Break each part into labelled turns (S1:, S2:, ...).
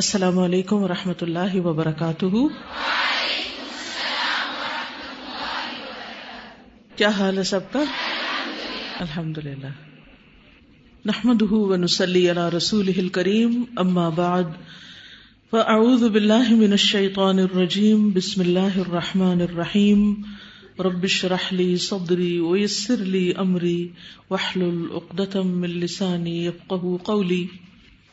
S1: السلام علیکم و رحمۃ اللہ وبرکاتہ کیا حال ہے سب کا الحمد للہ نحمد نسلی اللہ رسول کریم اما بعد فاعوذ باللہ من الشیطان الرجیم بسم اللہ الرحمن الرحیم ربش رحلی صدری ویسر لی امری وحل العقدم من لسانی قولی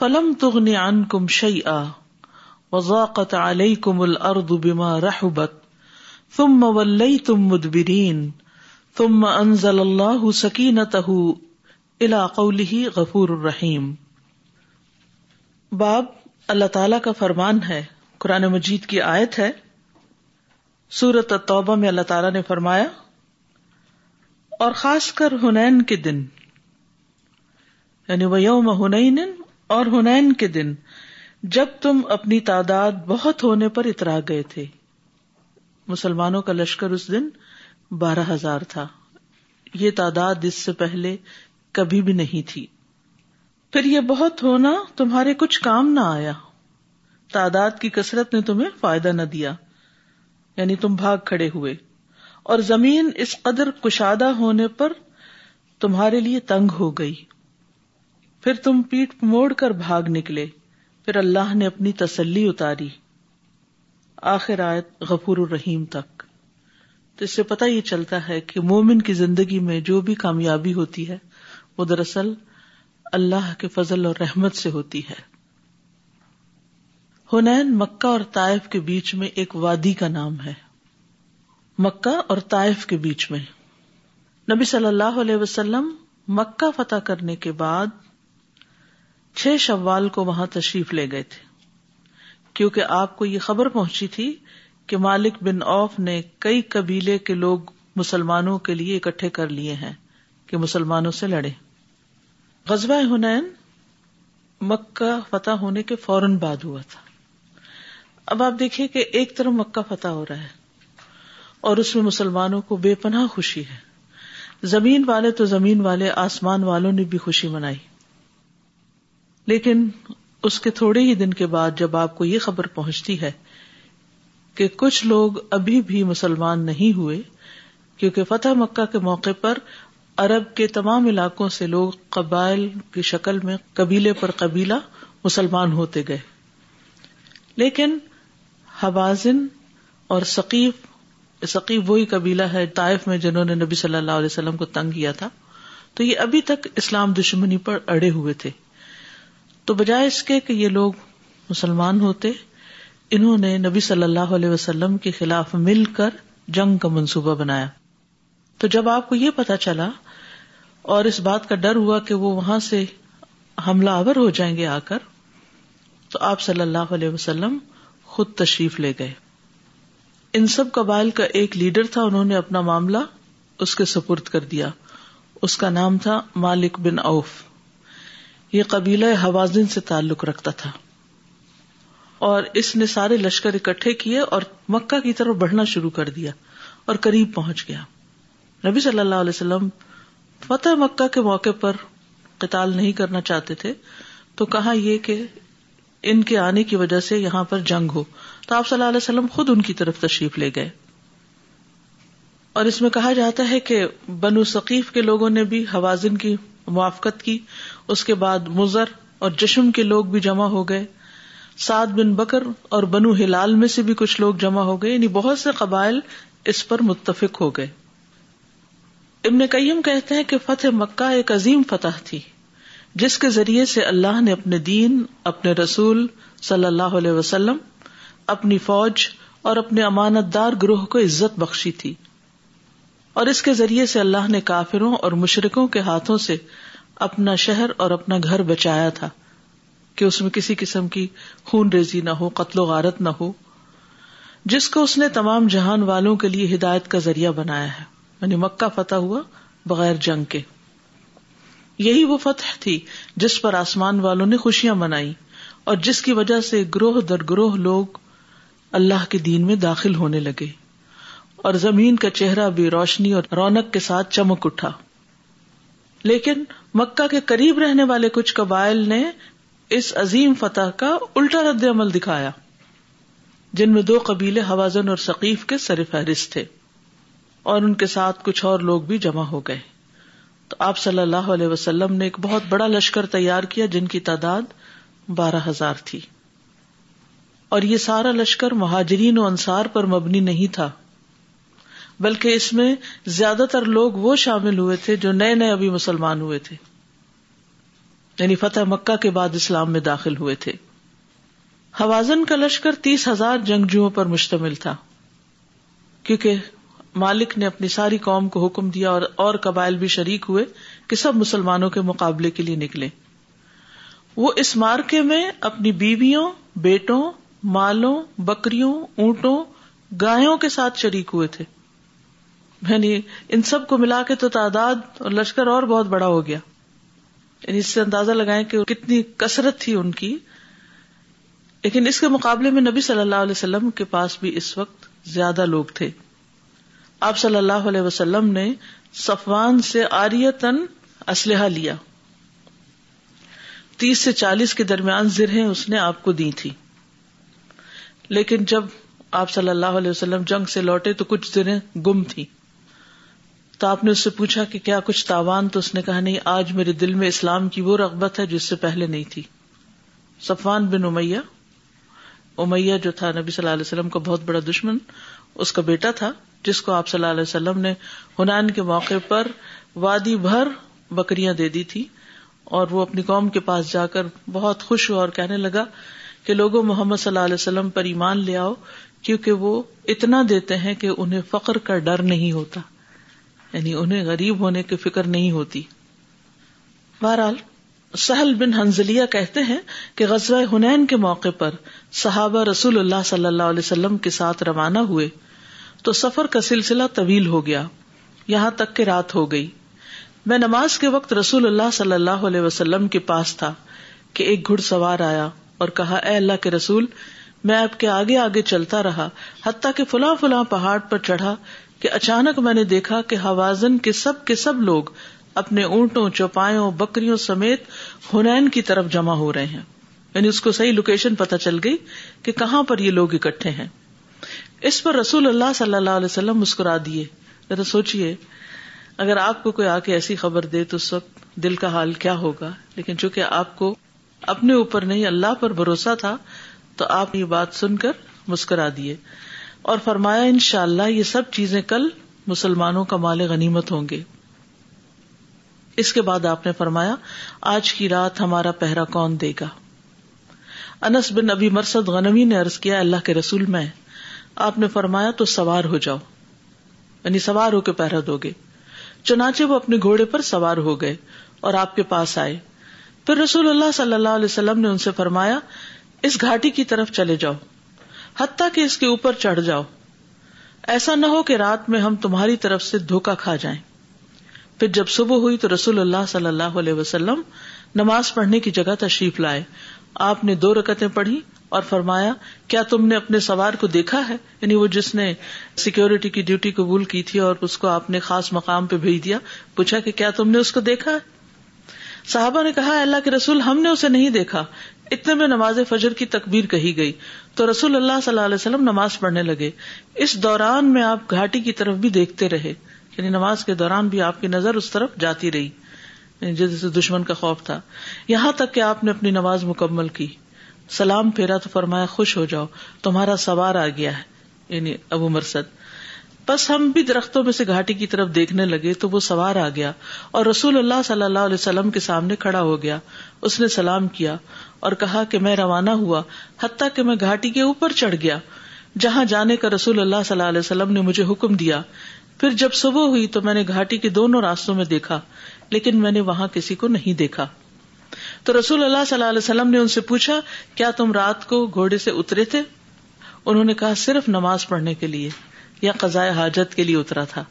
S1: فلم تغنی کم شعی آ وزاقت علیہ کم الرد رحبت تم تم مدبرین الردیم تمہ سکی الا قولی غفور الرحیم باب اللہ تعالی کا فرمان ہے قرآن مجید کی آیت ہے سورت توبہ میں اللہ تعالیٰ نے فرمایا اور خاص کر ہنین کے دن یعنی وہ یوم ہنین اور ہنین کے دن جب تم اپنی تعداد بہت ہونے پر اترا گئے تھے مسلمانوں کا لشکر اس دن بارہ ہزار تھا یہ تعداد اس سے پہلے کبھی بھی نہیں تھی پھر یہ بہت ہونا تمہارے کچھ کام نہ آیا تعداد کی کثرت نے تمہیں فائدہ نہ دیا یعنی تم بھاگ کھڑے ہوئے اور زمین اس قدر کشادہ ہونے پر تمہارے لیے تنگ ہو گئی پھر تم پیٹ موڑ کر بھاگ نکلے پھر اللہ نے اپنی تسلی اتاری آخر آیت غفور الرحیم تک تو اس سے پتہ یہ چلتا ہے کہ مومن کی زندگی میں جو بھی کامیابی ہوتی ہے وہ دراصل اللہ کے فضل اور رحمت سے ہوتی ہے ہنین مکہ اور طائف کے بیچ میں ایک وادی کا نام ہے مکہ اور طائف کے بیچ میں نبی صلی اللہ علیہ وسلم مکہ فتح کرنے کے بعد چھ شوال کو وہاں تشریف لے گئے تھے کیونکہ آپ کو یہ خبر پہنچی تھی کہ مالک بن اوف نے کئی قبیلے کے لوگ مسلمانوں کے لیے اکٹھے کر لیے ہیں کہ مسلمانوں سے لڑے غزوہ ہنین مکہ فتح ہونے کے فوراً بعد ہوا تھا اب آپ دیکھیے کہ ایک طرف مکہ فتح ہو رہا ہے اور اس میں مسلمانوں کو بے پناہ خوشی ہے زمین والے تو زمین والے آسمان والوں نے بھی خوشی منائی لیکن اس کے تھوڑے ہی دن کے بعد جب آپ کو یہ خبر پہنچتی ہے کہ کچھ لوگ ابھی بھی مسلمان نہیں ہوئے کیونکہ فتح مکہ کے موقع پر عرب کے تمام علاقوں سے لوگ قبائل کی شکل میں قبیلے پر قبیلہ مسلمان ہوتے گئے لیکن حوازن اور وہی قبیلہ ہے طائف میں جنہوں نے نبی صلی اللہ علیہ وسلم کو تنگ کیا تھا تو یہ ابھی تک اسلام دشمنی پر اڑے ہوئے تھے تو بجائے اس کے کہ یہ لوگ مسلمان ہوتے انہوں نے نبی صلی اللہ علیہ وسلم کے خلاف مل کر جنگ کا منصوبہ بنایا تو جب آپ کو یہ پتا چلا اور اس بات کا ڈر ہوا کہ وہ وہاں سے حملہ آور ہو جائیں گے آ کر تو آپ صلی اللہ علیہ وسلم خود تشریف لے گئے ان سب قبائل کا ایک لیڈر تھا انہوں نے اپنا معاملہ اس کے سپرد کر دیا اس کا نام تھا مالک بن اوف یہ قبیلہ حوازن سے تعلق رکھتا تھا اور اس نے سارے لشکر اکٹھے کیے اور مکہ کی طرف بڑھنا شروع کر دیا اور قریب پہنچ گیا نبی صلی اللہ علیہ وسلم فتح مکہ کے موقع پر قتال نہیں کرنا چاہتے تھے تو کہا یہ کہ ان کے آنے کی وجہ سے یہاں پر جنگ ہو تو آپ صلی اللہ علیہ وسلم خود ان کی طرف تشریف لے گئے اور اس میں کہا جاتا ہے کہ بنو ثقیف کے لوگوں نے بھی حوازن کی موافقت کی اس کے بعد مزر اور جشم کے لوگ بھی جمع ہو گئے سعد بن بکر اور بنو ہلال میں سے بھی کچھ لوگ جمع ہو گئے یعنی بہت سے قبائل اس پر متفق ہو گئے ابن قیم کہتے ہیں کہ فتح مکہ ایک عظیم فتح تھی جس کے ذریعے سے اللہ نے اپنے دین اپنے رسول صلی اللہ علیہ وسلم اپنی فوج اور اپنے امانت دار گروہ کو عزت بخشی تھی اور اس کے ذریعے سے اللہ نے کافروں اور مشرقوں کے ہاتھوں سے اپنا شہر اور اپنا گھر بچایا تھا کہ اس میں کسی قسم کی خون ریزی نہ ہو قتل و غارت نہ ہو جس کو اس نے تمام جہان والوں کے لیے ہدایت کا ذریعہ بنایا ہے یعنی مکہ فتح ہوا بغیر جنگ کے یہی وہ فتح تھی جس پر آسمان والوں نے خوشیاں منائی اور جس کی وجہ سے گروہ در گروہ لوگ اللہ کے دین میں داخل ہونے لگے اور زمین کا چہرہ بھی روشنی اور رونق کے ساتھ چمک اٹھا لیکن مکہ کے قریب رہنے والے کچھ قبائل نے اس عظیم فتح کا الٹا رد عمل دکھایا جن میں دو قبیلے حوازن اور ثقیف کے سر فہرست تھے اور ان کے ساتھ کچھ اور لوگ بھی جمع ہو گئے تو آپ صلی اللہ علیہ وسلم نے ایک بہت بڑا لشکر تیار کیا جن کی تعداد بارہ ہزار تھی اور یہ سارا لشکر مہاجرین و انصار پر مبنی نہیں تھا بلکہ اس میں زیادہ تر لوگ وہ شامل ہوئے تھے جو نئے نئے ابھی مسلمان ہوئے تھے یعنی فتح مکہ کے بعد اسلام میں داخل ہوئے تھے حوازن کا لشکر تیس ہزار جنگجو پر مشتمل تھا کیونکہ مالک نے اپنی ساری قوم کو حکم دیا اور اور قبائل بھی شریک ہوئے کہ سب مسلمانوں کے مقابلے کے لیے نکلے وہ اس مارکے میں اپنی بیویوں بیٹوں مالوں بکریوں اونٹوں گایوں کے ساتھ شریک ہوئے تھے یعنی ان سب کو ملا کے تو تعداد اور لشکر اور بہت بڑا ہو گیا یعنی اس سے اندازہ لگائیں کہ کتنی کثرت تھی ان کی لیکن اس کے مقابلے میں نبی صلی اللہ علیہ وسلم کے پاس بھی اس وقت زیادہ لوگ تھے آپ صلی اللہ علیہ وسلم نے صفوان سے آریتن اسلحہ لیا تیس سے چالیس کے درمیان زرہیں اس نے آپ کو دی تھی لیکن جب آپ صلی اللہ علیہ وسلم جنگ سے لوٹے تو کچھ زرہیں گم تھی تو آپ نے اس سے پوچھا کہ کیا کچھ تاوان تو اس نے کہا نہیں آج میرے دل میں اسلام کی وہ رغبت ہے جس سے پہلے نہیں تھی صفوان بن امیہ امیہ جو تھا نبی صلی اللہ علیہ وسلم کا بہت بڑا دشمن اس کا بیٹا تھا جس کو آپ صلی اللہ علیہ وسلم نے ہنان کے موقع پر وادی بھر بکریاں دے دی تھی اور وہ اپنی قوم کے پاس جا کر بہت خوش ہوا اور کہنے لگا کہ لوگوں محمد صلی اللہ علیہ وسلم پر ایمان لے آؤ کیونکہ وہ اتنا دیتے ہیں کہ انہیں فخر کا ڈر نہیں ہوتا یعنی انہیں غریب ہونے کی فکر نہیں ہوتی بہرحال سہل بن کہتے ہیں کہ غزوہ ہنین کے موقع پر صحابہ رسول اللہ صلی اللہ علیہ وسلم کے ساتھ روانہ ہوئے تو سفر کا سلسلہ طویل ہو گیا یہاں تک کہ رات ہو گئی میں نماز کے وقت رسول اللہ صلی اللہ علیہ وسلم کے پاس تھا کہ ایک گھڑ سوار آیا اور کہا اے اللہ کے رسول میں آپ کے آگے آگے چلتا رہا حتیٰ کہ فلاں فلاں پہاڑ پر چڑھا کہ اچانک میں نے دیکھا کہ حوازن کے سب کے سب لوگ اپنے اونٹوں چوپاوں بکریوں سمیت ہنین کی طرف جمع ہو رہے ہیں یعنی اس کو صحیح لوکیشن پتا چل گئی کہ کہاں پر یہ لوگ اکٹھے ہیں اس پر رسول اللہ صلی اللہ علیہ وسلم مسکرا دیے ذرا سوچیے اگر آپ کو کوئی آ کے ایسی خبر دے تو دل کا حال کیا ہوگا لیکن چونکہ آپ کو اپنے اوپر نہیں اللہ پر بھروسہ تھا تو آپ یہ بات سن کر مسکرا دیے اور فرمایا ان شاء اللہ یہ سب چیزیں کل مسلمانوں کا مال غنیمت ہوں گے اس کے بعد آپ نے فرمایا آج کی رات ہمارا پہرا کون دے گا انس بن ابھی مرسد غنمی نے کیا اللہ کے رسول میں آپ نے فرمایا تو سوار ہو جاؤ یعنی سوار ہو کے پہرا دو گے چنانچہ وہ اپنے گھوڑے پر سوار ہو گئے اور آپ کے پاس آئے پھر رسول اللہ صلی اللہ علیہ وسلم نے ان سے فرمایا اس گھاٹی کی طرف چلے جاؤ حتیٰ کہ اس کے اوپر چڑھ جاؤ ایسا نہ ہو کہ رات میں ہم تمہاری طرف سے دھوکا کھا جائیں پھر جب صبح ہوئی تو رسول اللہ صلی اللہ علیہ وسلم نماز پڑھنے کی جگہ تشریف لائے آپ نے دو رکتیں پڑھی اور فرمایا کیا تم نے اپنے سوار کو دیکھا ہے یعنی وہ جس نے سیکیورٹی کی ڈیوٹی قبول کی تھی اور اس کو آپ نے خاص مقام پہ بھیج دیا پوچھا کہ کیا تم نے اس کو دیکھا صحابہ نے کہا اللہ کے رسول ہم نے اسے نہیں دیکھا اتنے میں نماز فجر کی تقبیر کہی گئی تو رسول اللہ صلی اللہ علیہ وسلم نماز پڑھنے لگے اس دوران میں آپ گھاٹی کی طرف بھی دیکھتے رہے یعنی نماز کے دوران بھی آپ کی نظر اس طرف جاتی رہی یعنی جیسے دشمن کا خوف تھا یہاں تک کہ آپ نے اپنی نماز مکمل کی سلام پھیرا تو فرمایا خوش ہو جاؤ تمہارا سوار آ گیا ہے یعنی ابو مرسد بس ہم بھی درختوں میں سے گھاٹی کی طرف دیکھنے لگے تو وہ سوار آ گیا اور رسول اللہ صلی اللہ علیہ وسلم کے سامنے کھڑا ہو گیا اس نے سلام کیا اور کہا کہ میں روانہ ہوا حتیٰ کہ میں گھاٹی کے اوپر چڑھ گیا جہاں جانے کا رسول اللہ صلی اللہ علیہ وسلم نے مجھے حکم دیا پھر جب صبح ہوئی تو میں نے گھاٹی کے دونوں راستوں میں دیکھا لیکن میں نے وہاں کسی کو نہیں دیکھا تو رسول اللہ صلی اللہ علیہ وسلم نے ان سے پوچھا کیا تم رات کو گھوڑے سے اترے تھے انہوں نے کہا صرف نماز پڑھنے کے لیے یا قضاء حاجت کے لیے اترا تھا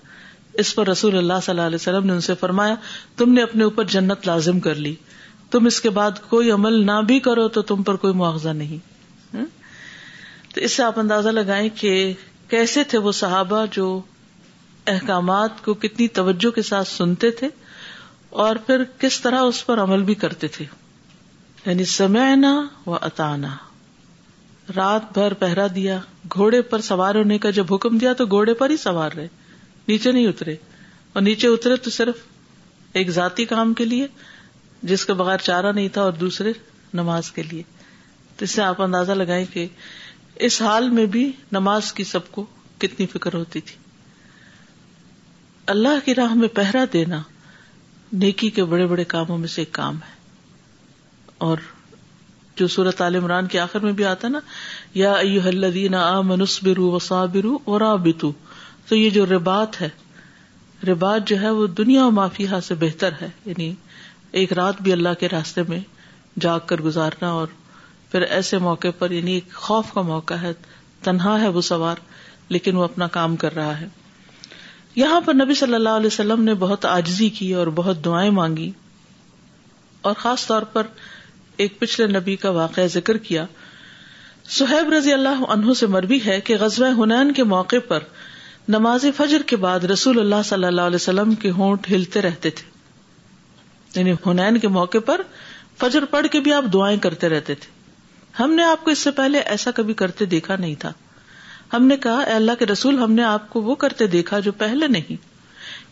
S1: اس پر رسول اللہ صلی اللہ علیہ وسلم نے ان سے فرمایا تم نے اپنے اوپر جنت لازم کر لی تم اس کے بعد کوئی عمل نہ بھی کرو تو تم پر کوئی معاوضہ نہیں تو اس سے آپ اندازہ لگائیں کہ کیسے تھے وہ صحابہ جو احکامات کو کتنی توجہ کے ساتھ سنتے تھے اور پھر کس طرح اس پر عمل بھی کرتے تھے یعنی سمے و اتانا رات بھر پہرا دیا گھوڑے پر سوار ہونے کا جب حکم دیا تو گھوڑے پر ہی سوار رہے نیچے نہیں اترے اور نیچے اترے تو صرف ایک ذاتی کام کے لیے جس کے بغیر چارہ نہیں تھا اور دوسرے نماز کے لیے تو اس سے آپ اندازہ لگائیں کہ اس حال میں بھی نماز کی سب کو کتنی فکر ہوتی تھی اللہ کی راہ میں پہرا دینا نیکی کے بڑے بڑے کاموں میں سے ایک کام ہے اور جو سورت عال عمران کے آخر میں بھی آتا نا ایو آ منس برو وسا برو اور تو یہ جو ربات ہے ربات جو ہے وہ دنیا و مافیہ سے بہتر ہے یعنی ایک رات بھی اللہ کے راستے میں جاگ کر گزارنا اور پھر ایسے موقع پر یعنی ایک خوف کا موقع ہے تنہا ہے وہ سوار لیکن وہ اپنا کام کر رہا ہے یہاں پر نبی صلی اللہ علیہ وسلم نے بہت آجزی کی اور بہت دعائیں مانگی اور خاص طور پر ایک پچھلے نبی کا واقعہ ذکر کیا سہیب رضی اللہ عنہ سے مربی ہے کہ غزوہ ہنین کے موقع پر نماز فجر کے بعد رسول اللہ صلی اللہ علیہ وسلم کے ہونٹ ہلتے رہتے تھے یعنی ہنین کے موقع پر فجر پڑھ کے بھی آپ دعائیں کرتے رہتے تھے ہم نے آپ کو اس سے پہلے ایسا کبھی کرتے دیکھا نہیں تھا ہم نے کہا اے اللہ کے رسول ہم نے آپ کو وہ کرتے دیکھا جو پہلے نہیں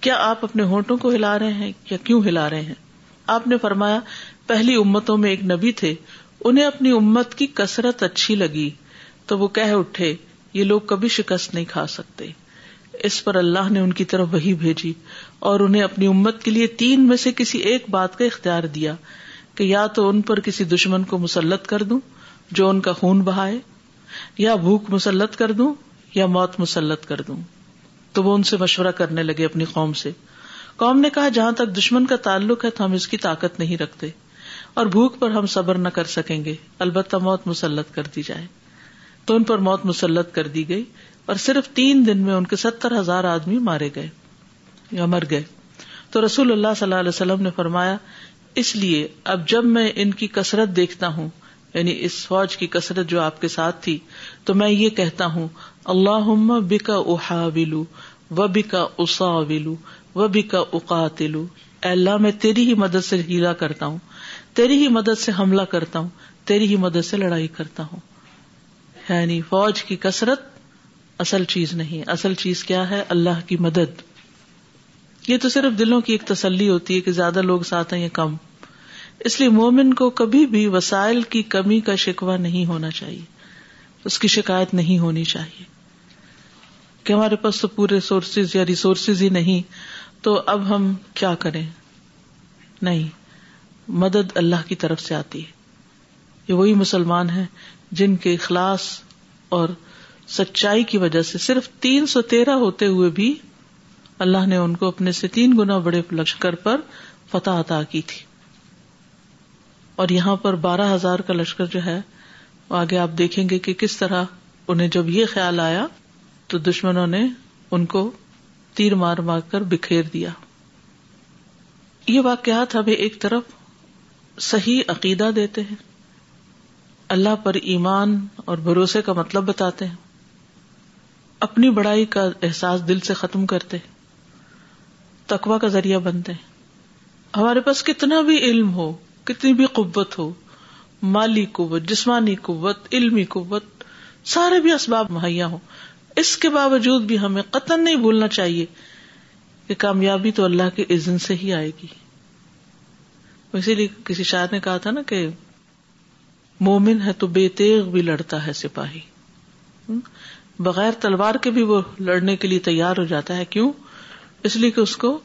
S1: کیا آپ اپنے ہونٹوں کو ہلا رہے ہیں یا کیوں ہلا رہے ہیں آپ نے فرمایا پہلی امتوں میں ایک نبی تھے انہیں اپنی امت کی کثرت اچھی لگی تو وہ کہہ اٹھے یہ لوگ کبھی شکست نہیں کھا سکتے اس پر اللہ نے ان کی طرف وہی بھیجی اور انہیں اپنی امت کے لیے تین میں سے کسی ایک بات کا اختیار دیا کہ یا تو ان پر کسی دشمن کو مسلط کر دوں جو ان کا خون بہائے یا بھوک مسلط کر دوں یا موت مسلط کر دوں تو وہ ان سے مشورہ کرنے لگے اپنی قوم سے قوم نے کہا جہاں تک دشمن کا تعلق ہے تو ہم اس کی طاقت نہیں رکھتے اور بھوک پر ہم صبر نہ کر سکیں گے البتہ موت مسلط کر دی جائے تو ان پر موت مسلط کر دی گئی اور صرف تین دن میں ان کے ستر ہزار آدمی مارے گئے یا مر گئے تو رسول اللہ صلی اللہ علیہ وسلم نے فرمایا اس لیے اب جب میں ان کی کسرت دیکھتا ہوں یعنی اس فوج کی کسرت جو آپ کے ساتھ تھی تو میں یہ کہتا ہوں اللہ بکا ولو و بکا اصا ولو و بکا کاقاتلو اللہ میں تیری ہی مدد سے ہیلا کرتا ہوں تیری ہی مدد سے حملہ کرتا ہوں تیری ہی مدد سے لڑائی کرتا ہوں یعنی فوج کی کسرت اصل چیز نہیں اصل چیز کیا ہے اللہ کی مدد یہ تو صرف دلوں کی ایک تسلی ہوتی ہے کہ زیادہ لوگ ساتھ ہیں یا کم اس لیے مومن کو کبھی بھی وسائل کی کمی کا شکوہ نہیں ہونا چاہیے اس کی شکایت نہیں ہونی چاہیے کہ ہمارے پاس تو پورے سورسز یا ریسورسز ہی نہیں تو اب ہم کیا کریں نہیں مدد اللہ کی طرف سے آتی ہے یہ وہی مسلمان ہیں جن کے اخلاص اور سچائی کی وجہ سے صرف تین سو تیرہ ہوتے ہوئے بھی اللہ نے ان کو اپنے سے تین گنا بڑے لشکر پر فتح عطا کی تھی اور یہاں پر بارہ ہزار کا لشکر جو ہے آگے آپ دیکھیں گے کہ کس طرح انہیں جب یہ خیال آیا تو دشمنوں نے ان کو تیر مار مار کر بکھیر دیا یہ واقعات ہمیں ایک طرف صحیح عقیدہ دیتے ہیں اللہ پر ایمان اور بھروسے کا مطلب بتاتے ہیں اپنی بڑائی کا احساس دل سے ختم کرتے ہیں تقوا کا ذریعہ بنتے ہیں ہمارے پاس کتنا بھی علم ہو کتنی بھی قوت ہو مالی قوت جسمانی قوت علمی قوت سارے بھی اسباب مہیا ہو اس کے باوجود بھی ہمیں قطن نہیں بھولنا چاہیے کہ کامیابی تو اللہ کے عزن سے ہی آئے گی اسی لیے کسی شاعر نے کہا تھا نا کہ مومن ہے تو بے تیغ بھی لڑتا ہے سپاہی بغیر تلوار کے بھی وہ لڑنے کے لیے تیار ہو جاتا ہے کیوں اس لیے کہ اس کو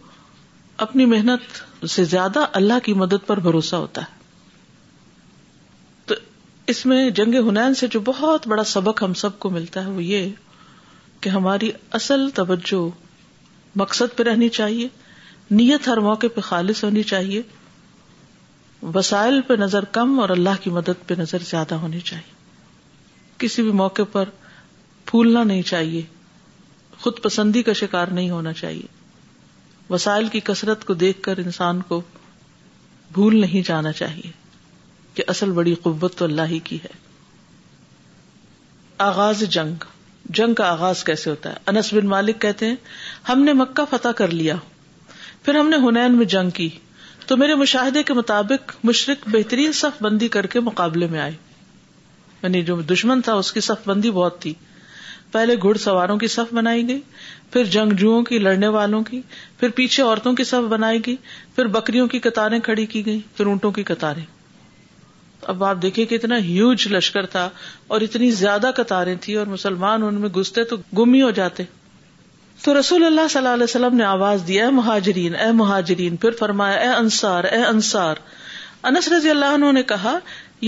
S1: اپنی محنت سے زیادہ اللہ کی مدد پر بھروسہ ہوتا ہے تو اس میں جنگ ہنین سے جو بہت بڑا سبق ہم سب کو ملتا ہے وہ یہ کہ ہماری اصل توجہ مقصد پہ رہنی چاہیے نیت ہر موقع پہ خالص ہونی چاہیے وسائل پہ نظر کم اور اللہ کی مدد پہ نظر زیادہ ہونی چاہیے کسی بھی موقع پر پھولنا نہیں چاہیے خود پسندی کا شکار نہیں ہونا چاہیے وسائل کی کثرت کو دیکھ کر انسان کو بھول نہیں جانا چاہیے کہ اصل بڑی قوت تو اللہ ہی کی ہے آغاز جنگ جنگ کا آغاز کیسے ہوتا ہے انس بن مالک کہتے ہیں ہم نے مکہ فتح کر لیا پھر ہم نے ہنین میں جنگ کی تو میرے مشاہدے کے مطابق مشرق بہترین صف بندی کر کے مقابلے میں آئے یعنی جو دشمن تھا اس کی صف بندی بہت تھی پہلے گھڑ سواروں کی صف بنائی گئی پھر جنگجوؤں کی لڑنے والوں کی پھر پیچھے عورتوں کی سب بنائی گئی پھر بکریوں کی قطاریں کھڑی کی گئی پھر اونٹوں کی قطاریں اب آپ دیکھیں کہ اتنا ہیوج لشکر تھا اور اتنی زیادہ قطاریں تھیں اور مسلمان ان میں گستے تو گم ہی ہو جاتے تو رسول اللہ صلی اللہ علیہ وسلم نے آواز دی اے مہاجرین اے مہاجرین پھر فرمایا اے انصار اے انصار انس رضی اللہ عنہ نے کہا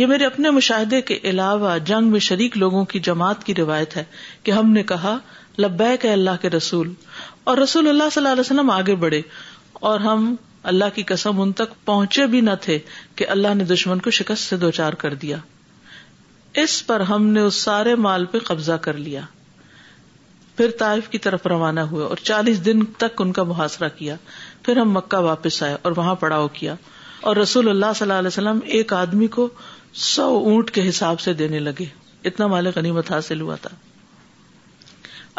S1: یہ میرے اپنے مشاہدے کے علاوہ جنگ میں شریک لوگوں کی جماعت کی روایت ہے کہ ہم نے کہا لب کے اللہ کے رسول اور رسول اللہ صلی اللہ علیہ وسلم آگے بڑھے اور ہم اللہ کی قسم ان تک پہنچے بھی نہ تھے کہ اللہ نے دشمن کو شکست سے دو چار کر دیا اس پر ہم نے اس سارے مال پہ قبضہ کر لیا پھر طائف کی طرف روانہ ہوئے اور چالیس دن تک ان کا محاصرہ کیا پھر ہم مکہ واپس آئے اور وہاں پڑاؤ کیا اور رسول اللہ صلی اللہ علیہ وسلم ایک آدمی کو سو اونٹ کے حساب سے دینے لگے اتنا مالک غنیمت حاصل ہوا تھا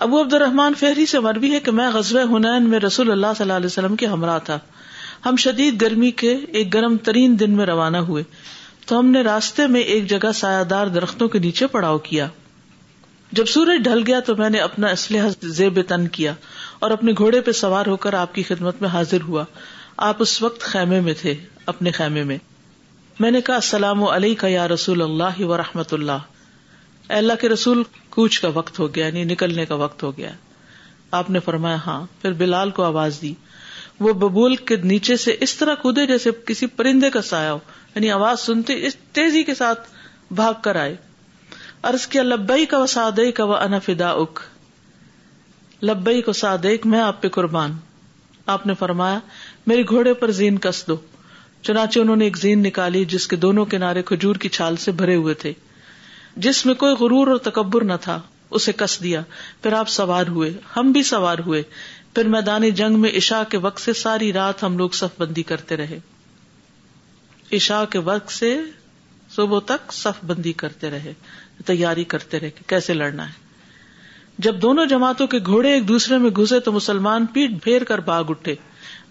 S1: ابو عبد الرحمان فہری سے مربی ہے کہ میں غزب ہنین میں رسول اللہ صلی اللہ علیہ وسلم کے ہمراہ تھا ہم شدید گرمی کے ایک گرم ترین دن میں روانہ ہوئے تو ہم نے راستے میں ایک جگہ سایہ دار درختوں کے نیچے پڑاؤ کیا جب سورج ڈھل گیا تو میں نے اپنا اسلحہ زیب تن کیا اور اپنے گھوڑے پہ سوار ہو کر آپ کی خدمت میں حاضر ہوا آپ اس وقت خیمے میں تھے اپنے خیمے میں میں نے کہا السلام علیہ کا یا رسول اللہ و رحمت اللہ اللہ کے رسول کوچ کا وقت ہو گیا یعنی نکلنے کا وقت ہو گیا آپ نے فرمایا ہاں پھر بلال کو آواز دی وہ ببول کے نیچے سے اس طرح کودے جیسے کسی پرندے کا سایہ ہو یعنی آواز سنتے اس تیزی کے ساتھ بھاگ کر آئے ارض کیا لبئی کا کا انفدا اک لبئی کو ساد میں آپ پہ قربان آپ نے فرمایا میرے گھوڑے پر زین کس دو چنانچہ انہوں نے ایک زین نکالی جس کے دونوں کنارے کھجور کی چھال سے بھرے ہوئے تھے جس میں کوئی غرور اور تکبر نہ تھا اسے کس دیا پھر آپ سوار ہوئے ہم بھی سوار ہوئے پھر میدان جنگ میں عشاء کے وقت سے ساری رات ہم لوگ صف بندی کرتے رہے عشاء کے وقت سے صبح تک صف بندی کرتے رہے تیاری کرتے رہے کہ کیسے لڑنا ہے جب دونوں جماعتوں کے گھوڑے ایک دوسرے میں گھسے تو مسلمان پیٹ پھیر کر باغ اٹھے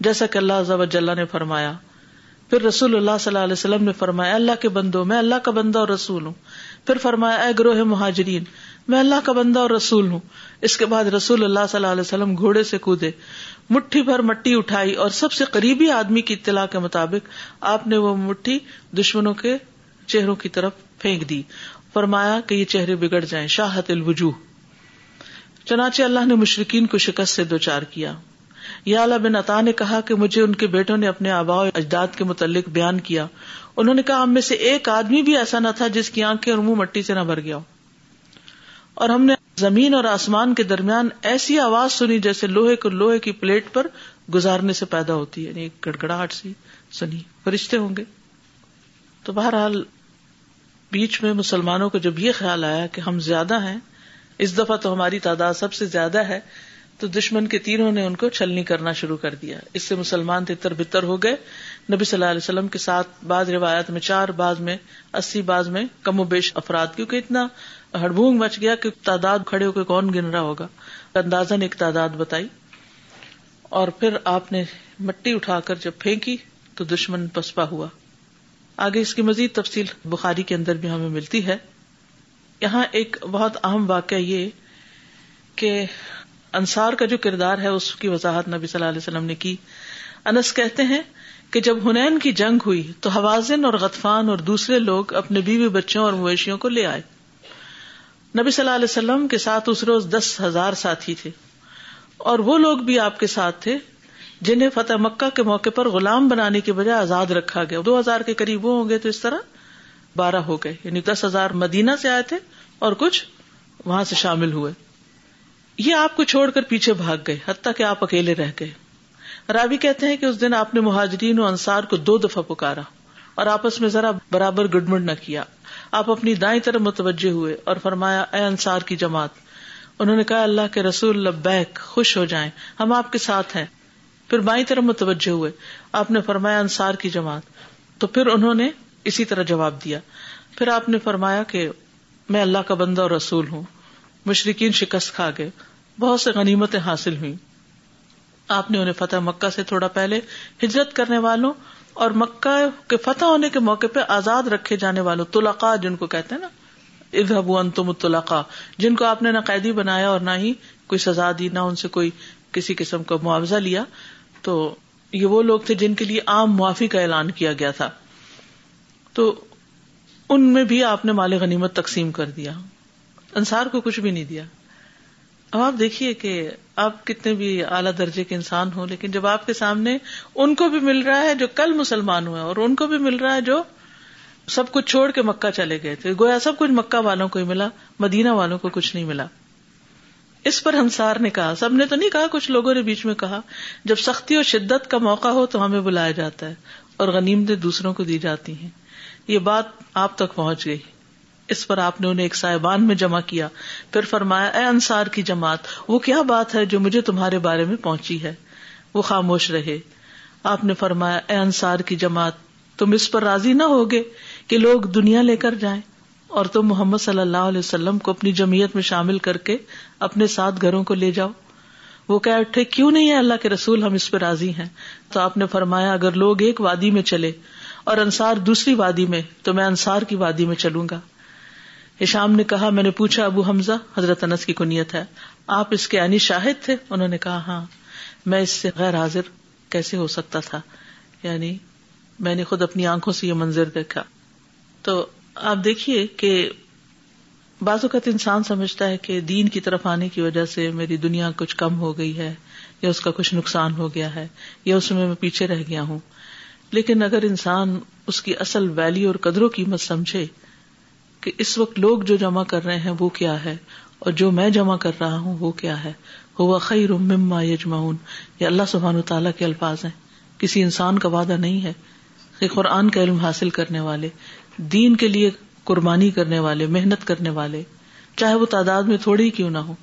S1: جیسا کہ اللہ جل نے فرمایا پھر رسول اللہ صلی اللہ علیہ وسلم نے فرمایا اللہ کے بندوں میں اللہ کا بندہ اور رسول ہوں پھر فرمایا اے گروہ مہاجرین میں اللہ کا بندہ اور رسول ہوں اس کے بعد رسول اللہ صلی اللہ علیہ وسلم گھوڑے سے کودے مٹھی بھر مٹی اٹھائی اور سب سے قریبی آدمی کی اطلاع کے مطابق آپ نے وہ مٹھی دشمنوں کے چہروں کی طرف پھینک دی فرمایا کہ یہ چہرے بگڑ جائیں شاہت الوجوہ چنانچہ اللہ نے مشرقین کو شکست سے دوچار کیا یا اللہ بن عطا نے کہا کہ مجھے ان کے بیٹوں نے اپنے آبا اجداد کے متعلق بیان کیا انہوں نے کہا ہم میں سے ایک آدمی بھی ایسا نہ تھا جس کی آنکھیں اور منہ مٹی سے نہ بھر گیا ہو اور ہم نے زمین اور آسمان کے درمیان ایسی آواز سنی جیسے لوہے لوہے کو کی پلیٹ پر گزارنے سے پیدا ہوتی ہے یعنی ایک گڑگڑاہٹ سی سنی فرشتے ہوں گے تو بہرحال بیچ میں مسلمانوں کو جب یہ خیال آیا کہ ہم زیادہ ہیں اس دفعہ تو ہماری تعداد سب سے زیادہ ہے تو دشمن کے تیروں نے ان کو چھلنی کرنا شروع کر دیا اس سے مسلمان تتر بتر ہو گئے نبی صلی اللہ علیہ وسلم کے ساتھ بعض روایت میں چار بعض میں اسی بعض میں کم و بیش افراد کیونکہ اتنا ہڑبونگ مچ گیا کہ تعداد کھڑے ہو کے کون گن رہا ہوگا اندازہ نے ایک تعداد بتائی اور پھر آپ نے مٹی اٹھا کر جب پھینکی تو دشمن پسپا ہوا آگے اس کی مزید تفصیل بخاری کے اندر بھی ہمیں ملتی ہے یہاں ایک بہت اہم واقعہ یہ کہ انصار کا جو کردار ہے اس کی وضاحت نبی صلی اللہ علیہ وسلم نے کی انس کہتے ہیں کہ جب ہنین کی جنگ ہوئی تو حوازن اور غطفان اور دوسرے لوگ اپنے بیوی بچوں اور مویشیوں کو لے آئے نبی صلی اللہ علیہ وسلم کے ساتھ اس روز دس ہزار ساتھی تھے اور وہ لوگ بھی آپ کے ساتھ تھے جنہیں فتح مکہ کے موقع پر غلام بنانے کے بجائے آزاد رکھا گیا دو ہزار کے قریب وہ ہوں گے تو اس طرح بارہ ہو گئے یعنی دس ہزار مدینہ سے آئے تھے اور کچھ وہاں سے شامل ہوئے یہ آپ کو چھوڑ کر پیچھے بھاگ گئے حتیٰ کہ آپ اکیلے رہ گئے راوی کہتے ہیں کہ اس دن آپ نے مہاجرین و انصار کو دو دفعہ پکارا اور آپس میں ذرا برابر گڈمڈ نہ کیا آپ اپنی دائیں طرف متوجہ ہوئے اور فرمایا اے انصار کی جماعت انہوں نے کہا اللہ کے رسول لبیک بیک خوش ہو جائیں ہم آپ کے ساتھ ہیں پھر بائیں طرف متوجہ ہوئے آپ نے فرمایا انصار کی جماعت تو پھر انہوں نے اسی طرح جواب دیا پھر آپ نے فرمایا کہ میں اللہ کا بندہ اور رسول ہوں مشرقین شکست کھا گئے بہت سے غنیمتیں حاصل ہوئی آپ نے انہیں فتح مکہ سے تھوڑا پہلے ہجرت کرنے والوں اور مکہ کے فتح ہونے کے موقع پہ آزاد رکھے جانے والوں تلاقا جن کو کہتے ہیں نا ادب انتم انتمقا جن کو آپ نے نہ قیدی بنایا اور نہ ہی کوئی سزا دی نہ ان سے کوئی کسی قسم کا معاوضہ لیا تو یہ وہ لوگ تھے جن کے لیے عام معافی کا اعلان کیا گیا تھا تو ان میں بھی آپ نے مال غنیمت تقسیم کر دیا انصار کو کچھ بھی نہیں دیا اب آپ دیکھیے کہ آپ کتنے بھی اعلیٰ درجے کے انسان ہوں لیکن جب آپ کے سامنے ان کو بھی مل رہا ہے جو کل مسلمان ہوئے اور ان کو بھی مل رہا ہے جو سب کچھ چھوڑ کے مکہ چلے گئے تھے گویا سب کچھ مکہ والوں کو ہی ملا مدینہ والوں کو کچھ نہیں ملا اس پر ہمسار نے کہا سب نے تو نہیں کہا کچھ لوگوں نے بیچ میں کہا جب سختی اور شدت کا موقع ہو تو ہمیں بلایا جاتا ہے اور غنیمتیں دوسروں کو دی جاتی ہیں یہ بات آپ تک پہنچ گئی اس پر آپ نے انہیں ایک صاحبان میں جمع کیا پھر فرمایا اے انصار کی جماعت وہ کیا بات ہے جو مجھے تمہارے بارے میں پہنچی ہے وہ خاموش رہے آپ نے فرمایا اے انصار کی جماعت تم اس پر راضی نہ ہوگے کہ لوگ دنیا لے کر جائیں اور تم محمد صلی اللہ علیہ وسلم کو اپنی جمعیت میں شامل کر کے اپنے ساتھ گھروں کو لے جاؤ وہ کہہ اٹھے کیوں نہیں ہے اللہ کے رسول ہم اس پہ راضی ہیں تو آپ نے فرمایا اگر لوگ ایک وادی میں چلے اور انصار دوسری وادی میں تو میں انصار کی وادی میں چلوں گا اشام نے کہا میں نے پوچھا ابو حمزہ حضرت انس کی کنیت ہے آپ اس کے عنی شاہد تھے انہوں نے کہا ہاں میں اس سے غیر حاضر کیسے ہو سکتا تھا یعنی میں نے خود اپنی آنکھوں سے یہ منظر دیکھا تو آپ دیکھیے کہ بعض اوقات انسان سمجھتا ہے کہ دین کی طرف آنے کی وجہ سے میری دنیا کچھ کم ہو گئی ہے یا اس کا کچھ نقصان ہو گیا ہے یا اس میں میں پیچھے رہ گیا ہوں لیکن اگر انسان اس کی اصل ویلی اور قدروں کی مت سمجھے کہ اس وقت لوگ جو جمع کر رہے ہیں وہ کیا ہے اور جو میں جمع کر رہا ہوں وہ کیا ہے ہوا خیر مما یجمعون یہ اللہ سبحان تعالیٰ کے الفاظ ہیں کسی انسان کا وعدہ نہیں ہے کہ قرآن کا علم حاصل کرنے والے دین کے لیے قربانی کرنے والے محنت کرنے والے چاہے وہ تعداد میں تھوڑی ہی کیوں نہ ہو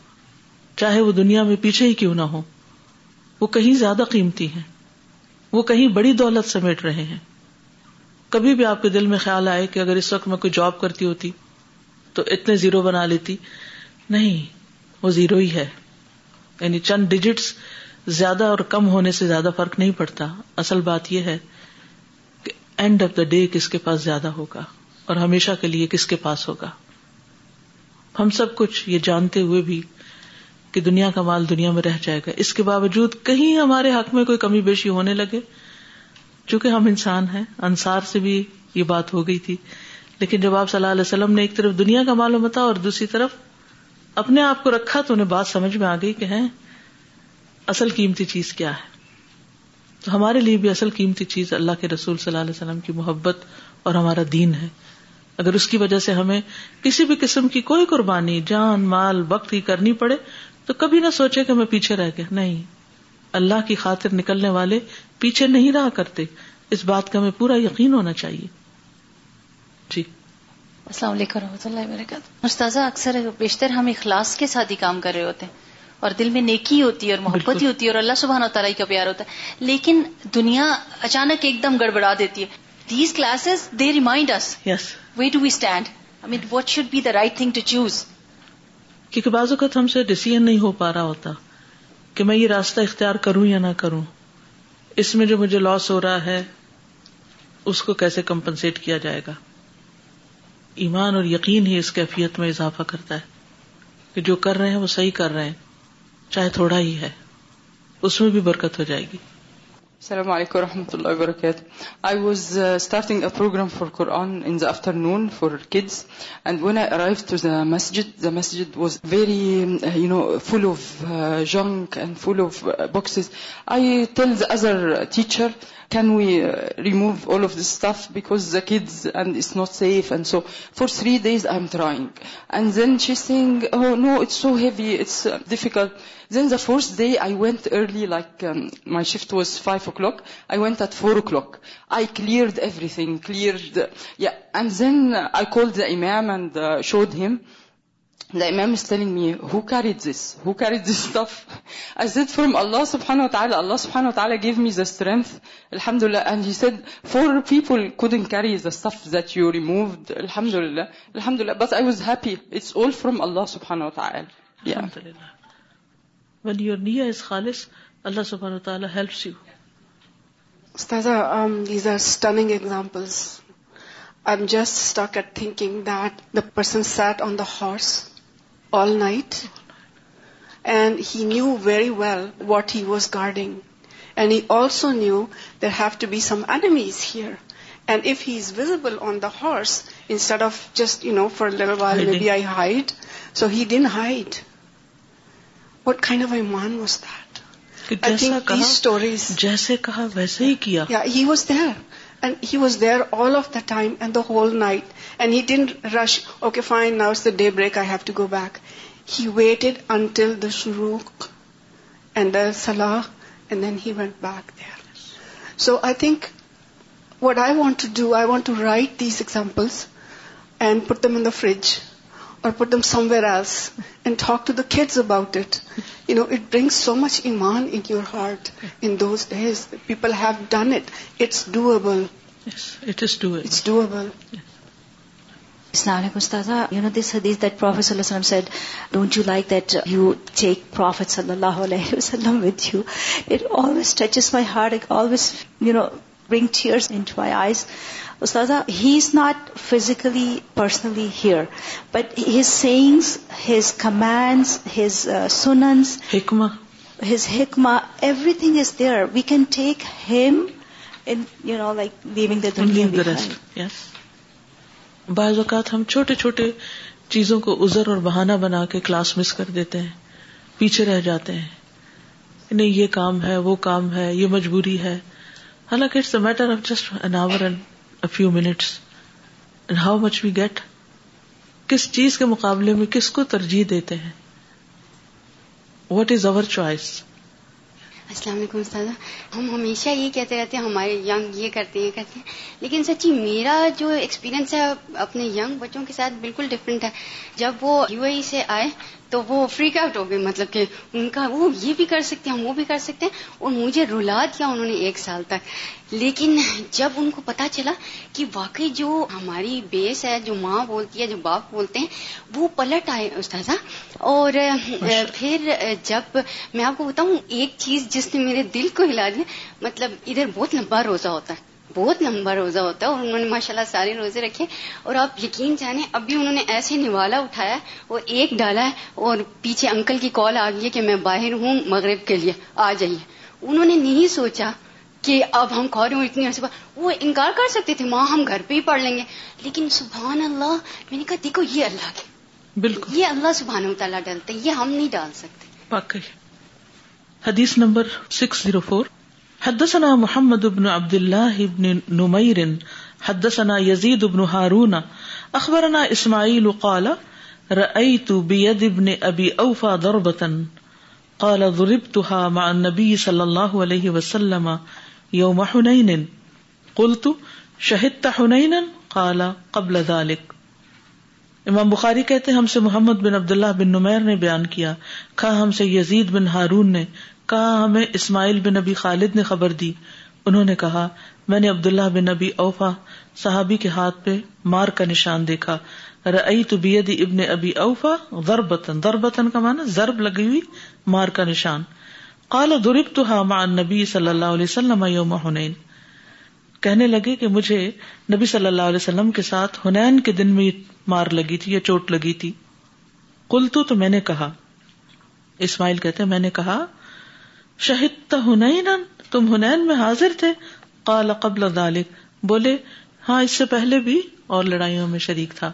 S1: چاہے وہ دنیا میں پیچھے ہی کیوں نہ ہو وہ کہیں زیادہ قیمتی ہیں وہ کہیں بڑی دولت سمیٹ رہے ہیں کبھی بھی آپ کے دل میں خیال آئے کہ اگر اس وقت میں کوئی جاب کرتی ہوتی تو اتنے زیرو بنا لیتی نہیں وہ زیرو ہی ہے یعنی چند ڈیجٹس زیادہ اور کم ہونے سے زیادہ فرق نہیں پڑتا اصل بات یہ ہے کہ اینڈ آف دا ڈے کس کے پاس زیادہ ہوگا اور ہمیشہ کے لیے کس کے پاس ہوگا ہم سب کچھ یہ جانتے ہوئے بھی کہ دنیا کا مال دنیا میں رہ جائے گا اس کے باوجود کہیں ہمارے حق میں کوئی کمی بیشی ہونے لگے چونکہ ہم انسان ہیں انصار سے بھی یہ بات ہو گئی تھی لیکن جب آپ صلی اللہ علیہ وسلم نے ایک طرف دنیا کا معلوم تھا اور دوسری طرف اپنے آپ کو رکھا تو انہیں بات سمجھ میں آ گئی کہ ہیں اصل قیمتی چیز کیا ہے تو ہمارے لیے بھی اصل قیمتی چیز اللہ کے رسول صلی اللہ علیہ وسلم کی محبت اور ہمارا دین ہے اگر اس کی وجہ سے ہمیں کسی بھی قسم کی کوئی قربانی جان مال وقت کی کرنی پڑے تو کبھی نہ سوچے کہ میں پیچھے رہ گیا نہیں اللہ کی خاطر نکلنے والے پیچھے نہیں رہا کرتے اس بات کا ہمیں پورا یقین ہونا چاہیے جی
S2: السلام علیکم رحمۃ اللہ وبرکاتہ مستاذہ اکثر بیشتر ہم اخلاص کے ساتھ ہی کام کر رہے ہوتے ہیں اور دل میں نیکی ہوتی ہے اور محبت ہی ہوتی ہے اور اللہ سبحانہ و ترائی کا پیار ہوتا ہے لیکن دنیا اچانک ایک دم گڑبڑا دیتی ہے these classes they remind us way what should be the right thing to choose
S1: کیونکہ بعض اوقات ہم سے ڈسیزن نہیں ہو پا رہا ہوتا کہ میں یہ راستہ اختیار کروں یا نہ کروں اس میں جو مجھے لاس ہو رہا ہے اس کو کیسے کمپنسیٹ کیا جائے گا ایمان اور یقین ہی اس کیفیت میں اضافہ کرتا ہے کہ جو کر رہے ہیں وہ صحیح کر رہے ہیں چاہے تھوڑا ہی ہے اس میں بھی برکت ہو جائے گی
S3: السلام علیکم ورحمۃ اللہ وبرکاتہ I was gram for on in afternoon for kids and when very you know full of young full of books I is a teacher can we uh, remove all of this stuff because the kids, and it's not safe. And so for 3 days I'm trying. And then she's saying, oh no, it's so heavy, it's uh, difficult. Then the first day I went early, like um, my shift was 5 o'clock. I went at 4 o'clock. I cleared everything, And then I called the imam and uh, showed him.
S4: Person sat on the horse knew very well what he was guarding and he also
S1: knew
S4: there have to be some enemies here and if he is visible on
S1: the
S4: horse
S1: instead
S4: of
S1: just
S4: you know
S1: for hide so he
S4: was there and he was there all of the time and the whole night and he done rush okay fine now the day break I have to go back he waited until the شروخ and the سلاح and then he back so I think what I want to do I want to write these examples and put them in the fridge اور put them somewhere else and talk to the kids about it you know it brings so much ایمان in your heart in
S1: those days people have
S4: done it
S2: it's doable doable السلام علیکم استاد you know دس حدیث that prophet صلی اللہ وسلم said don't you like that you take prophet صلی اللہ علیہ وسلم with you it always touches my heart always you know bring here into my eyes استاد he is not physically personally here but his sayings
S1: his
S2: commands his سننس حکما his حکما everything is there we can take him in you
S1: know like
S2: living
S1: the دنیا بعض اوقات ہم چھوٹے چھوٹے چیزوں کو ازر اور بہانا بنا کے کلاس مس کر دیتے ہیں پیچھے رہ جاتے ہیں نہیں یہ کام ہے وہ کام ہے یہ مجبوری ہے حالانکہ it's a matter of just an hour and few minutes how much we get کس چیز کے مقابلے میں کس کو ترجیح دیتے ہیں وٹ از اوور چوائس
S5: السلام علیکم استاد ہم ہمیشہ یہ کہتے رہتے ہیں ہمارے ینگ یہ کرتے ہیں کرتے ہیں لیکن سچی میرا جو ایکسپیرینس ہے اپنے ینگ بچوں کے ساتھ بالکل ڈفرینٹ ہے جب وہ یو اے ای سے آئے تو وہ فریک آؤٹ ہو گئے مطلب کہ ان کا وہ یہ بھی کر سکتے ہیں وہ بھی کر سکتے ہیں اور مجھے رلا دیا انہوں نے ایک سال تک لیکن جب ان کو پتا چلا کہ واقعی جو ہماری بیس ہے جو ماں بولتی ہے جو باپ بولتے ہیں وہ پلٹ آئے استاذہ اور پھر جب میں آپ کو بتاؤں ایک چیز جس نے میرے دل کو ہلا دیا مطلب ادھر بہت لمبا روزہ ہوتا ہے بہت لمبا روزہ ہوتا ہے اور انہوں نے ماشاء اللہ سارے روزے رکھے اور آپ یقین جانیں اب بھی انہوں نے ایسے نوالا اٹھایا وہ ایک ڈالا ہے اور پیچھے انکل کی کال آ گئی ہے کہ میں باہر ہوں مغرب کے لیے آ جائیے انہوں نے نہیں سوچا کہ اب ہم ہوں اتنی عرصے وہ انکار کر سکتے تھے ماں ہم گھر پہ ہی پڑھ لیں گے لیکن سبحان اللہ میں نے کہا دیکھو یہ اللہ کے
S1: بالکل
S5: یہ اللہ سبحان و تعالیٰ ڈالتے یہ ہم نہیں ڈال سکتے
S1: حدیث نمبر سکس زیرو فور حدثنا محمد ابن عبد اللہ ابن نمیر حدثنا یزید ابن ہارون اخبرنا اسماعیل قال رأيت بيد ابن ابي اوفى ضربة قال ضربتها مع النبي صلى الله عليه وسلم يوم حنين قلت شهدت حنينا قال قبل ذلك امام بخاری کہتے ہم سے محمد بن عبداللہ بن نمیر نے بیان کیا کہا ہم سے یزید بن ہارون نے کہا ہمیں اسماعیل بن نبی خالد نے خبر دی انہوں نے کہا میں نے عبداللہ بن نبی اوفا صحابی کے ہاتھ پہ مار کا نشان دیکھا رئی تو ابن ابی اوفا ضربتن کا ضرب لگی ہوئی مار کا نشان تو نبی صلی اللہ علیہ وسلم یوم کہنے لگے کہ مجھے نبی صلی اللہ علیہ وسلم کے ساتھ ہنین کے دن میں مار لگی تھی یا چوٹ لگی تھی کل تو میں نے کہا اسماعیل کہتے میں نے کہا تو ہنین تم ہنین میں حاضر تھے کالا قبل دالک بولے ہاں اس سے پہلے بھی اور لڑائیوں میں شریک تھا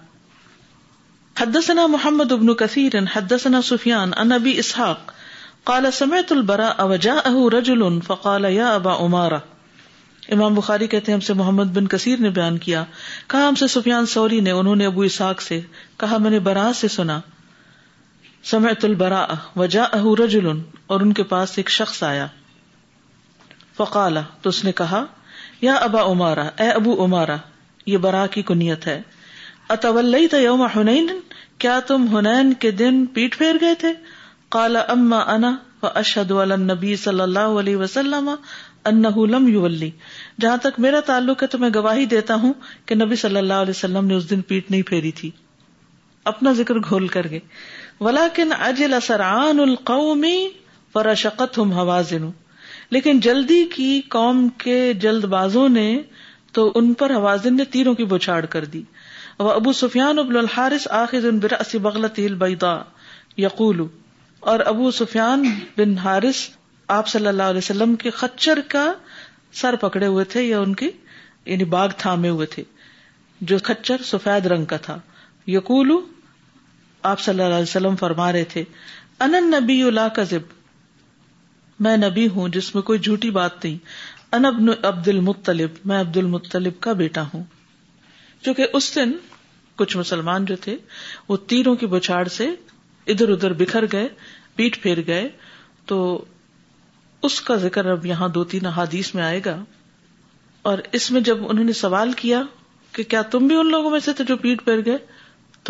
S1: حدثنا محمد ابن کثیر حدثنا سفیان ان ابی اسحاق کالا سمیت البراء اہ رجل فقال یا ابا عمارہ امام بخاری کہتے ہم سے محمد بن کثیر نے بیان کیا کہا ہم سے سفیان سوری نے انہوں نے ابو اسحاق سے کہا میں نے برا سے سنا سمعت البرا وجاءه رجل اور ان کے پاس ایک شخص آیا فقال تو اس نے کہا یا ابا عمارا اے ابو امارا یہ برا کی کنیت ہے یوم حنین کیا تم حنین کے دن پیٹ پھیر گئے تھے کالا اما انا ان اشد والی صلی اللہ علیہ وسلم لم یولی جہاں تک میرا تعلق ہے تو میں گواہی دیتا ہوں کہ نبی صلی اللہ علیہ وسلم نے اس دن پیٹ نہیں پھیری تھی اپنا ذکر گھول کر گئے ولاکن اجل القومی ہم حوازن لیکن جلدی کی قوم کے جلد بازوں نے تو ان پر حوازن نے تیروں کی بچھاڑ کر دی وہ ابو سفیان دیارغل بیدا یقول اور ابو سفیان بن ہارث آپ صلی اللہ علیہ وسلم کے خچر کا سر پکڑے ہوئے تھے یا ان کے یعنی باغ تھامے ہوئے تھے جو خچر سفید رنگ کا تھا یقول آپ صلی اللہ علیہ وسلم فرما رہے تھے نبی میں نبی ہوں جس میں کوئی جھوٹی بات نہیں ان ابن عبد عبد المطلب المطلب میں کا بیٹا ہوں کیونکہ اس دن کچھ مسلمان جو تھے وہ تیروں کی بچھاڑ سے ادھر ادھر بکھر گئے پیٹ پھیر گئے تو اس کا ذکر اب یہاں دو تین احادیث میں آئے گا اور اس میں جب انہوں نے سوال کیا کہ کیا تم بھی ان لوگوں میں سے تھے جو پیٹ پھیر گئے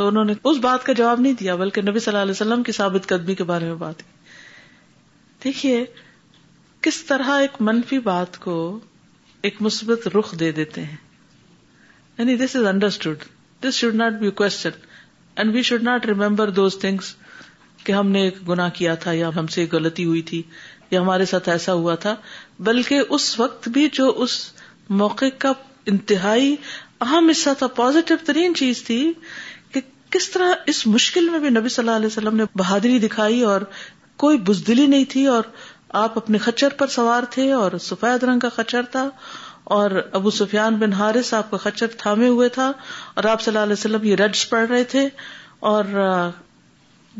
S1: تو انہوں نے اس بات کا جواب نہیں دیا بلکہ نبی صلی اللہ علیہ وسلم کی ثابت قدمی کے بارے میں بات کی دیکھیے کس طرح ایک منفی بات کو ایک مثبت رخ دے دیتے ہیں یعنی this is understood this should not be question and we should not remember those things کہ ہم نے ایک گنا کیا تھا یا ہم سے غلطی ہوئی تھی یا ہمارے ساتھ ایسا ہوا تھا بلکہ اس وقت بھی جو اس موقع کا انتہائی اہم حصہ تھا پازیٹو ترین چیز تھی کس طرح اس مشکل میں بھی نبی صلی اللہ علیہ وسلم نے بہادری دکھائی اور کوئی بزدلی نہیں تھی اور آپ اپنے خچر پر سوار تھے اور سفید رنگ کا خچر تھا اور ابو سفیان بن حارث آپ کا خچر تھامے ہوئے تھا اور آپ صلی اللہ علیہ وسلم یہ رڈس پڑھ رہے تھے اور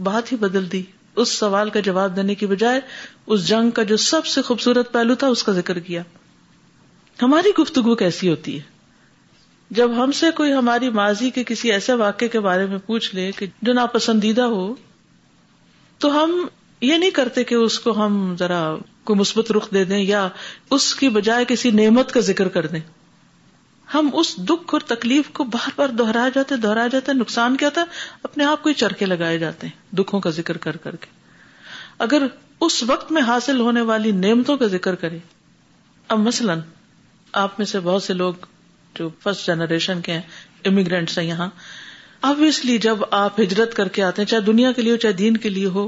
S1: بات ہی بدل دی اس سوال کا جواب دینے کی بجائے اس جنگ کا جو سب سے خوبصورت پہلو تھا اس کا ذکر کیا ہماری گفتگو کیسی ہوتی ہے جب ہم سے کوئی ہماری ماضی کے کسی ایسے واقعے کے بارے میں پوچھ لے کہ جو ناپسندیدہ ہو تو ہم یہ نہیں کرتے کہ اس کو ہم ذرا کوئی مثبت رخ دے دیں یا اس کی بجائے کسی نعمت کا ذکر کر دیں ہم اس دکھ اور تکلیف کو بار بار دہرائے جاتے دوہرایا جاتے نقصان کیا تھا اپنے آپ کو ہی چرکے لگائے جاتے ہیں دکھوں کا ذکر کر کر کے اگر اس وقت میں حاصل ہونے والی نعمتوں کا ذکر کرے اب مثلاً آپ میں سے بہت سے لوگ جو فرسٹ جنریشن کے ہیں امیگرینٹس ہیں یہاں آبویسلی جب آپ ہجرت کر کے آتے ہیں چاہے دنیا کے لیے ہو چاہے دین کے لیے ہو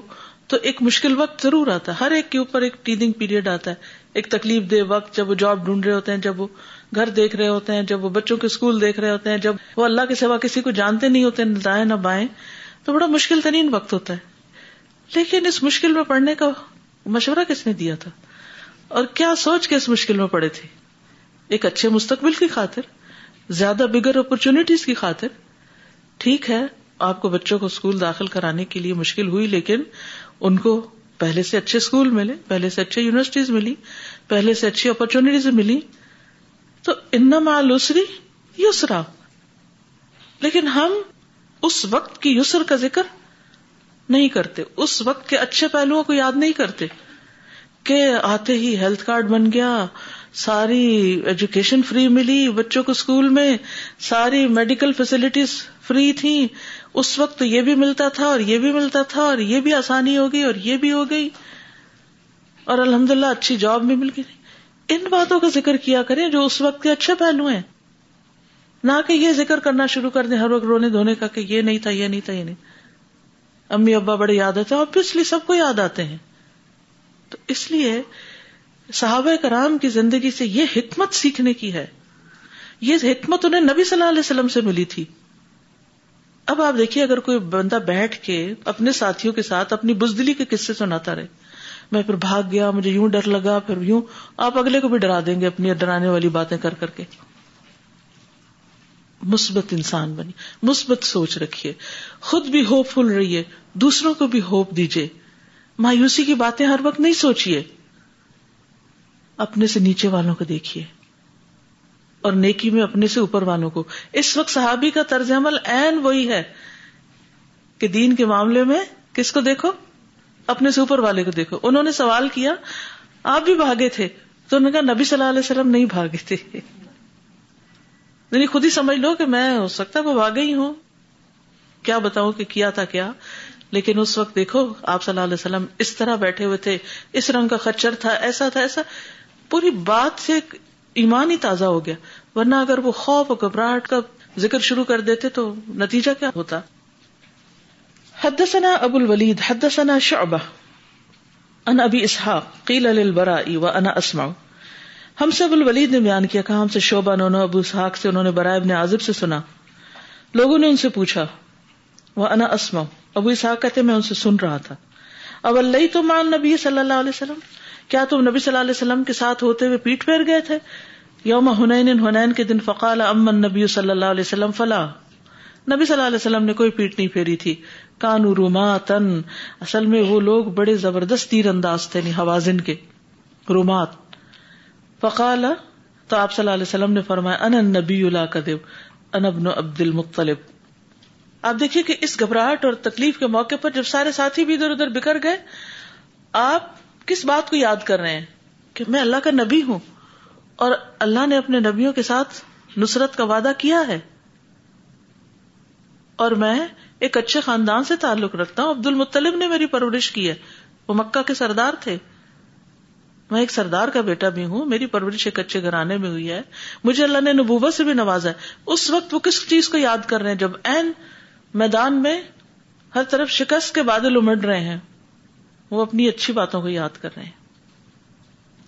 S1: تو ایک مشکل وقت ضرور آتا ہے ہر ایک کے اوپر ایک ٹیدنگ پیریڈ آتا ہے ایک تکلیف دہ وقت جب وہ جاب ڈھونڈ رہے ہوتے ہیں جب وہ گھر دیکھ رہے ہوتے ہیں جب وہ بچوں کے اسکول دیکھ رہے ہوتے ہیں جب وہ اللہ کے سوا کسی کو جانتے نہیں ہوتے نہ دائیں نہ بائیں تو بڑا مشکل ترین وقت ہوتا ہے لیکن اس مشکل میں پڑنے کا مشورہ کس نے دیا تھا اور کیا سوچ کے اس مشکل میں پڑے تھے ایک اچھے مستقبل کی خاطر زیادہ بگر اپرچونٹیز کی خاطر ٹھیک ہے آپ کو بچوں کو اسکول داخل کرانے کے لیے مشکل ہوئی لیکن ان کو پہلے سے اچھے اسکول ملے پہلے سے اچھے یونیورسٹیز ملی پہلے سے اچھی اپرچونیٹیز ملی تو ان مال اسری یسرا لیکن ہم اس وقت کی یسر کا ذکر نہیں کرتے اس وقت کے اچھے پہلوؤں کو یاد نہیں کرتے کہ آتے ہی ہیلتھ کارڈ بن گیا ساری ایجوکیشن فری ملی بچوں کو اسکول میں ساری میڈیکل فیسلٹیز فری تھی اس وقت تو یہ بھی ملتا تھا اور یہ بھی ملتا تھا اور یہ بھی آسانی ہو گئی اور یہ بھی ہو گئی اور الحمد للہ اچھی جاب بھی مل گئی ان باتوں کا ذکر کیا کریں جو اس وقت کے اچھے پہلو ہیں نہ کہ یہ ذکر کرنا شروع کر دیں ہر وقت رونے دھونے کا کہ یہ نہیں تھا یہ نہیں تھا یہ نہیں امی ابا بڑے یاد آتے ہیں ابویسلی سب کو یاد آتے ہیں تو اس لیے صحاب کرام کی زندگی سے یہ حکمت سیکھنے کی ہے یہ حکمت انہیں نبی صلی اللہ علیہ وسلم سے ملی تھی اب آپ دیکھیے اگر کوئی بندہ بیٹھ کے اپنے ساتھیوں کے ساتھ اپنی بزدلی کے قصے سناتا رہے میں پھر بھاگ گیا مجھے یوں ڈر لگا پھر یوں آپ اگلے کو بھی ڈرا دیں گے اپنی ڈرانے والی باتیں کر کر کے مثبت انسان بنی مثبت سوچ رکھیے خود بھی ہوپ فل رہیے دوسروں کو بھی ہوپ دیجیے مایوسی کی باتیں ہر وقت نہیں سوچیے اپنے سے نیچے والوں کو دیکھیے اور نیکی میں اپنے سے اوپر والوں کو اس وقت صحابی کا طرز عمل وہی ہے کہ دین کے معاملے میں کس کو دیکھو اپنے سے اوپر والے کو دیکھو انہوں نے سوال کیا آپ بھی بھاگے تھے تو انہوں نے کہا نبی صلی اللہ علیہ وسلم نہیں بھاگے تھے یعنی خود ہی سمجھ لو کہ میں ہو سکتا وہ بھاگے ہی ہوں کیا بتاؤں کہ کیا تھا کیا لیکن اس وقت دیکھو آپ صلی اللہ علیہ وسلم اس طرح بیٹھے ہوئے تھے اس رنگ کا خچر تھا ایسا تھا ایسا پوری بات سے ایمان ہی تازہ ہو گیا ورنہ اگر وہ خوف اور گھبراہٹ کا ذکر شروع کر دیتے تو نتیجہ کیا ہوتا حد ابو الولید حدثنا حد شعبہ ان ابی اسحاق قیل للبراء و انا اسما ہم سے ابو الولید نے بیان کیا کہا ہم سے شعبہ ابو اسحاق سے انہوں نے برائے ابن عازب سے سنا لوگوں نے ان سے پوچھا وہ انا اسماؤ ابو اسحاق کہتے میں ان سے سن رہا تھا اب اللہ تو مان نبی صلی اللہ علیہ وسلم کیا تم نبی صلی اللہ علیہ وسلم کے ساتھ ہوتے ہوئے پیٹ پھیر گئے تھے یوم ہنین ہنین کے دن فقال امن نبی صلی اللہ علیہ وسلم فلا نبی صلی اللہ علیہ وسلم نے کوئی پیٹ نہیں پھیری تھی کانو روما تن اصل میں وہ لوگ بڑے زبردست تیر انداز تھے یعنی حوازن کے رومات فقال تو آپ صلی اللہ علیہ وسلم نے فرمایا ان نبی اللہ ان ابن عبد مختلف آپ دیکھیے کہ اس گھبراہٹ اور تکلیف کے موقع پر جب سارے ساتھی بھی ادھر ادھر بکھر گئے آپ کس بات کو یاد کر رہے ہیں کہ میں اللہ کا نبی ہوں اور اللہ نے اپنے نبیوں کے ساتھ نصرت کا وعدہ کیا ہے اور میں ایک اچھے خاندان سے تعلق رکھتا ہوں عبد المطلب نے میری پرورش کی ہے وہ مکہ کے سردار تھے میں ایک سردار کا بیٹا بھی ہوں میری پرورش ایک اچھے گھرانے میں ہوئی ہے مجھے اللہ نے نبوبہ سے بھی نوازا ہے اس وقت وہ کس چیز کو یاد کر رہے ہیں جب این میدان میں ہر طرف شکست کے بادل امڑ رہے ہیں وہ اپنی اچھی باتوں کو یاد کر رہے ہیں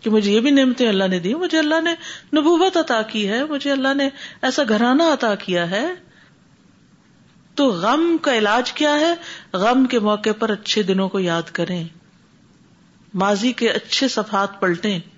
S1: کہ مجھے یہ بھی نعمتیں اللہ نے دی مجھے اللہ نے نبوت عطا کی ہے مجھے اللہ نے ایسا گھرانہ عطا کیا ہے تو غم کا علاج کیا ہے غم کے موقع پر اچھے دنوں کو یاد کریں ماضی کے اچھے صفحات پلٹیں